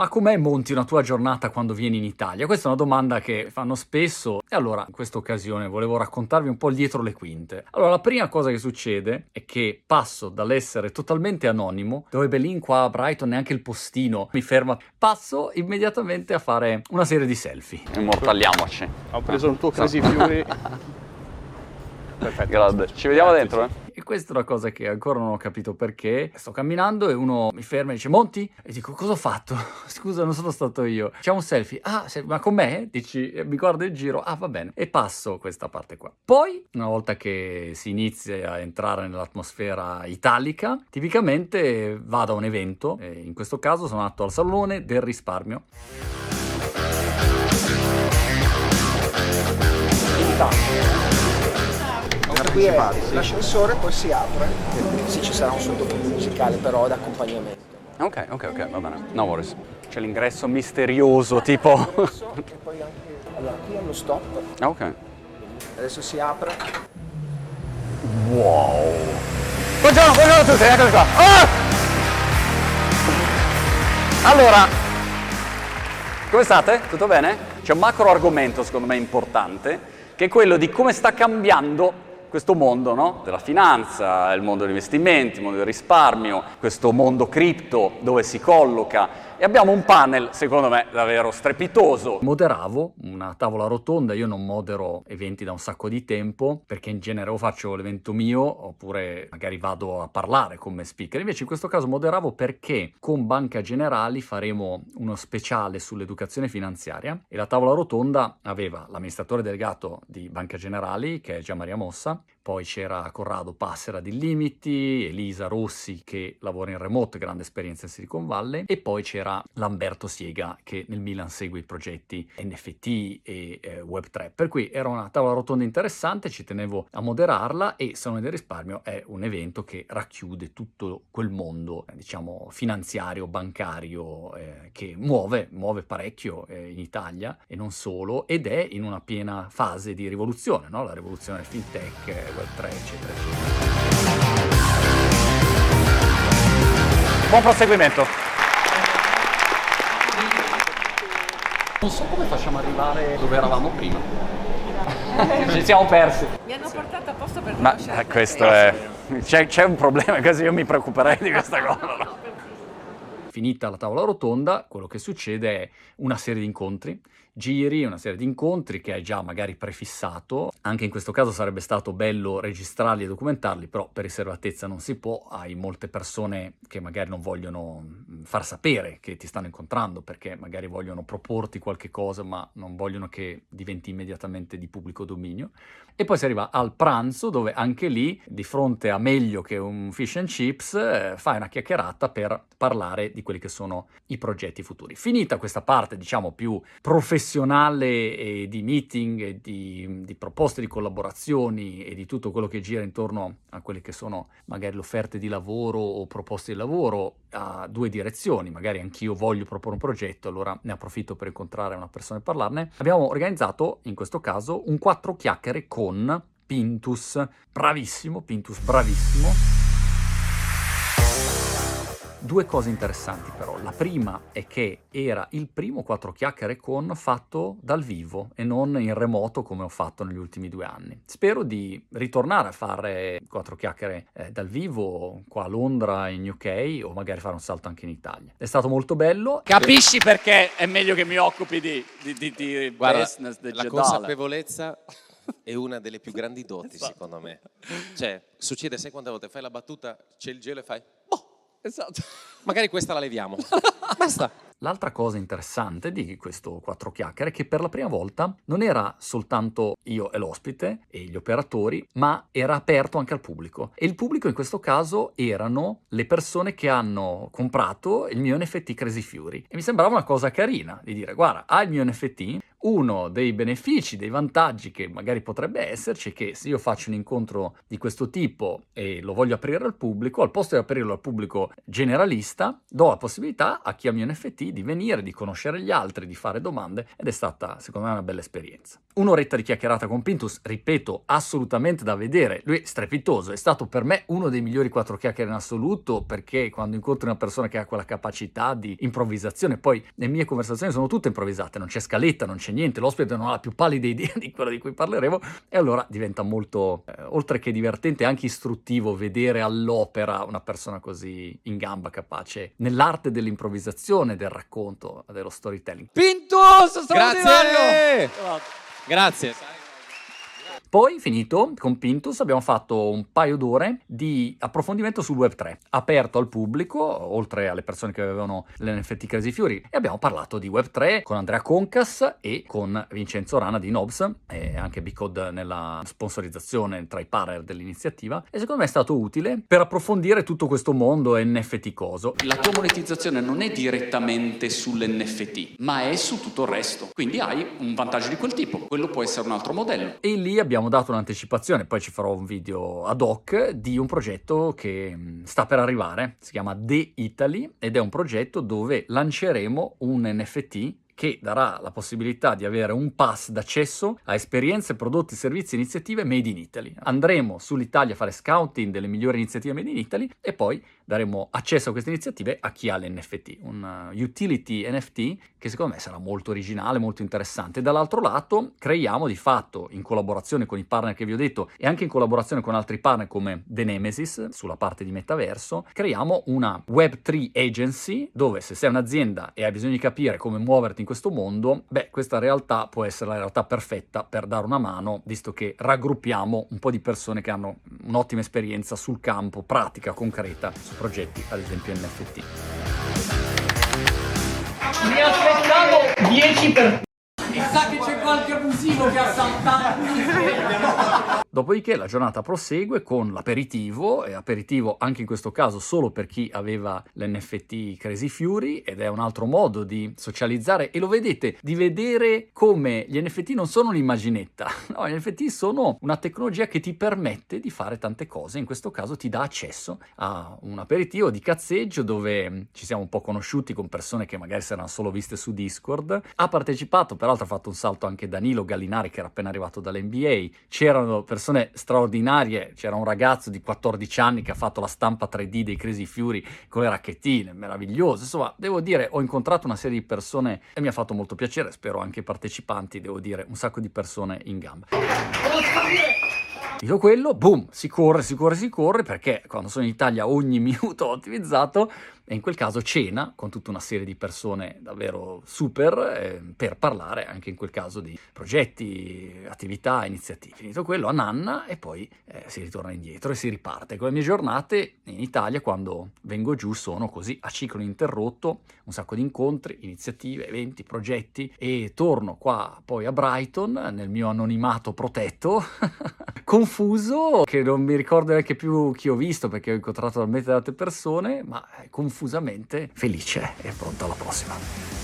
Ma com'è monti una tua giornata quando vieni in Italia? Questa è una domanda che fanno spesso e allora in questa occasione volevo raccontarvi un po' dietro le quinte. Allora, la prima cosa che succede è che passo dall'essere totalmente anonimo, dove Belin qua a Brighton neanche il postino mi ferma, passo immediatamente a fare una serie di selfie. Immortalliamoci. Ho preso il tuo Crazy Fury. Perfetto. Grande. Ci vediamo dentro, eh? E questa è una cosa che ancora non ho capito perché. Sto camminando e uno mi ferma e dice Monti? E dico cosa ho fatto? Scusa, non sono stato io. C'è un selfie. Ah, sei- ma con me? Dici, mi guardo in giro. Ah, va bene. E passo questa parte qua. Poi, una volta che si inizia a entrare nell'atmosfera italica, tipicamente vado a un evento. In questo caso sono andato al Salone del Risparmio. Qui è l'ascensore, poi si apre. Sì, ci sarà un sottofondo musicale però d'accompagnamento. Ok, ok, ok, va bene. No worries. C'è l'ingresso misterioso, tipo. E poi anche... Allora, qui è lo stop. Ok. Adesso si apre. Wow. Buongiorno, buongiorno a tutti, eccoci qua. Ah! Allora, come state? Tutto bene? C'è un macro argomento secondo me importante, che è quello di come sta cambiando questo mondo no? della finanza, il mondo degli investimenti, il mondo del risparmio, questo mondo cripto dove si colloca. E abbiamo un panel, secondo me, davvero strepitoso. Moderavo una tavola rotonda, io non modero eventi da un sacco di tempo, perché in genere o faccio l'evento mio, oppure magari vado a parlare come speaker. Invece in questo caso moderavo perché con Banca Generali faremo uno speciale sull'educazione finanziaria e la tavola rotonda aveva l'amministratore delegato di Banca Generali, che è Gian Maria Mossa, poi c'era Corrado Passera di Limiti, Elisa Rossi che lavora in remote, grande esperienza in Silicon Valley, e poi c'era Lamberto Siega che nel Milan segue i progetti NFT e eh, Web3. Per cui era una tavola rotonda interessante, ci tenevo a moderarla e Salone del Risparmio è un evento che racchiude tutto quel mondo, eh, diciamo, finanziario, bancario, eh, che muove, muove parecchio eh, in Italia e non solo, ed è in una piena fase di rivoluzione, no? la rivoluzione fintech, eh, Web3, eccetera, eccetera. Buon proseguimento. Non so come facciamo ad arrivare dove eravamo prima. Ci siamo persi. Mi hanno portato apposta per Ma eh, questo è. C'è, c'è un problema, così io mi preoccuperei di questa cosa. Finita la tavola rotonda, quello che succede è una serie di incontri, giri, una serie di incontri che hai già magari prefissato. Anche in questo caso sarebbe stato bello registrarli e documentarli, però per riservatezza non si può. Hai molte persone che magari non vogliono mm, far sapere che ti stanno incontrando perché magari vogliono proporti qualche cosa, ma non vogliono che diventi immediatamente di pubblico dominio. E poi si arriva al pranzo dove anche lì, di fronte a meglio che un fish and chips, eh, fai una chiacchierata per parlare di quelli che sono i progetti futuri. Finita questa parte, diciamo, più professionale e di meeting e di, di proposte di collaborazioni e di tutto quello che gira intorno a quelle che sono magari le offerte di lavoro o proposte di lavoro a due direzioni, magari anch'io voglio proporre un progetto, allora ne approfitto per incontrare una persona e parlarne. Abbiamo organizzato, in questo caso, un quattro chiacchiere con Pintus, bravissimo, Pintus bravissimo. Due cose interessanti però. La prima è che era il primo quattro chiacchiere con fatto dal vivo e non in remoto come ho fatto negli ultimi due anni. Spero di ritornare a fare quattro chiacchiere eh, dal vivo qua a Londra, in UK o magari fare un salto anche in Italia. È stato molto bello. Capisci perché è meglio che mi occupi di, di, di, di Guarda, business la digitale. consapevolezza è una delle più grandi doti, secondo me. Cioè, succede, sai quante volte fai la battuta, c'è il gelo e fai, Esatto. magari questa la leviamo. Basta. L'altra cosa interessante di questo quattro chiacchiere è che per la prima volta non era soltanto io e l'ospite e gli operatori, ma era aperto anche al pubblico. E il pubblico in questo caso erano le persone che hanno comprato il mio NFT Crazy Fury. E mi sembrava una cosa carina di dire, guarda, hai il mio NFT, Uno dei benefici, dei vantaggi che magari potrebbe esserci è che se io faccio un incontro di questo tipo e lo voglio aprire al pubblico, al posto di aprirlo al pubblico generalista, do la possibilità a chi ha mio NFT di venire, di conoscere gli altri, di fare domande ed è stata secondo me una bella esperienza. Un'oretta di chiacchierata con Pintus, ripeto, assolutamente da vedere. Lui è strepitoso, è stato per me uno dei migliori quattro chiacchiere in assoluto perché quando incontri una persona che ha quella capacità di improvvisazione, poi le mie conversazioni sono tutte improvvisate, non c'è scaletta, non c'è niente, l'ospite non ha la più pallida idea di quello di cui parleremo e allora diventa molto, eh, oltre che divertente, anche istruttivo vedere all'opera una persona così in gamba, capace nell'arte dell'improvvisazione, del racconto, dello storytelling. Pintus! Grazie! Grazie. Poi, finito con Pintus, abbiamo fatto un paio d'ore di approfondimento sul Web3, aperto al pubblico, oltre alle persone che avevano l'NFT Crazy Fury, e abbiamo parlato di Web3 con Andrea Concas e con Vincenzo Rana di Nobs, e anche Bcode nella sponsorizzazione tra i partner dell'iniziativa, e secondo me è stato utile per approfondire tutto questo mondo NFT coso. La tua monetizzazione non è direttamente sull'NFT, ma è su tutto il resto. Quindi hai un vantaggio di quel tipo. Quello può essere un altro modello. E lì abbiamo dato un'anticipazione, poi ci farò un video ad hoc di un progetto che mh, sta per arrivare, si chiama The Italy ed è un progetto dove lanceremo un NFT che darà la possibilità di avere un pass d'accesso a esperienze, prodotti, servizi iniziative made in Italy. Andremo sull'Italia a fare scouting delle migliori iniziative made in Italy e poi daremo accesso a queste iniziative a chi ha l'NFT, un uh, utility NFT che secondo me sarà molto originale, molto interessante. Dall'altro lato creiamo di fatto, in collaborazione con i partner che vi ho detto e anche in collaborazione con altri partner come The Nemesis sulla parte di metaverso, creiamo una Web3 agency dove se sei un'azienda e hai bisogno di capire come muoverti in questo mondo, beh, questa realtà può essere la realtà perfetta per dare una mano, visto che raggruppiamo un po' di persone che hanno un'ottima esperienza sul campo, pratica, concreta, progetti, ad esempio NFT. Mi aspettavo 10 per... Mi sa che c'è qualche abusivo che ha saltato. Dopodiché la giornata prosegue con l'aperitivo, e aperitivo anche in questo caso solo per chi aveva l'NFT Crazy Fury, ed è un altro modo di socializzare, e lo vedete, di vedere come gli NFT non sono un'immaginetta, no, gli NFT sono una tecnologia che ti permette di fare tante cose, in questo caso ti dà accesso a un aperitivo di cazzeggio dove ci siamo un po' conosciuti con persone che magari si erano solo viste su Discord, ha partecipato, peraltro ha fatto un salto anche Danilo Gallinari che era appena arrivato dall'NBA, c'erano persone straordinarie, c'era un ragazzo di 14 anni che ha fatto la stampa 3D dei Crazy Fury con le racchettine, meraviglioso, insomma devo dire ho incontrato una serie di persone e mi ha fatto molto piacere, spero anche i partecipanti, devo dire un sacco di persone in gamba. Dico quello, boom, si corre, si corre, si corre, perché quando sono in Italia ogni minuto ho ottimizzato e in quel caso cena con tutta una serie di persone davvero super eh, per parlare anche in quel caso di progetti, attività, iniziative. Finito quello a Nanna e poi eh, si ritorna indietro e si riparte. Con le mie giornate in Italia quando vengo giù sono così a ciclo ininterrotto, un sacco di incontri, iniziative, eventi, progetti e torno qua poi a Brighton nel mio anonimato protetto, confuso, che non mi ricordo neanche più chi ho visto perché ho incontrato talmente tante persone, ma eh, confusamente felice e pronto alla prossima.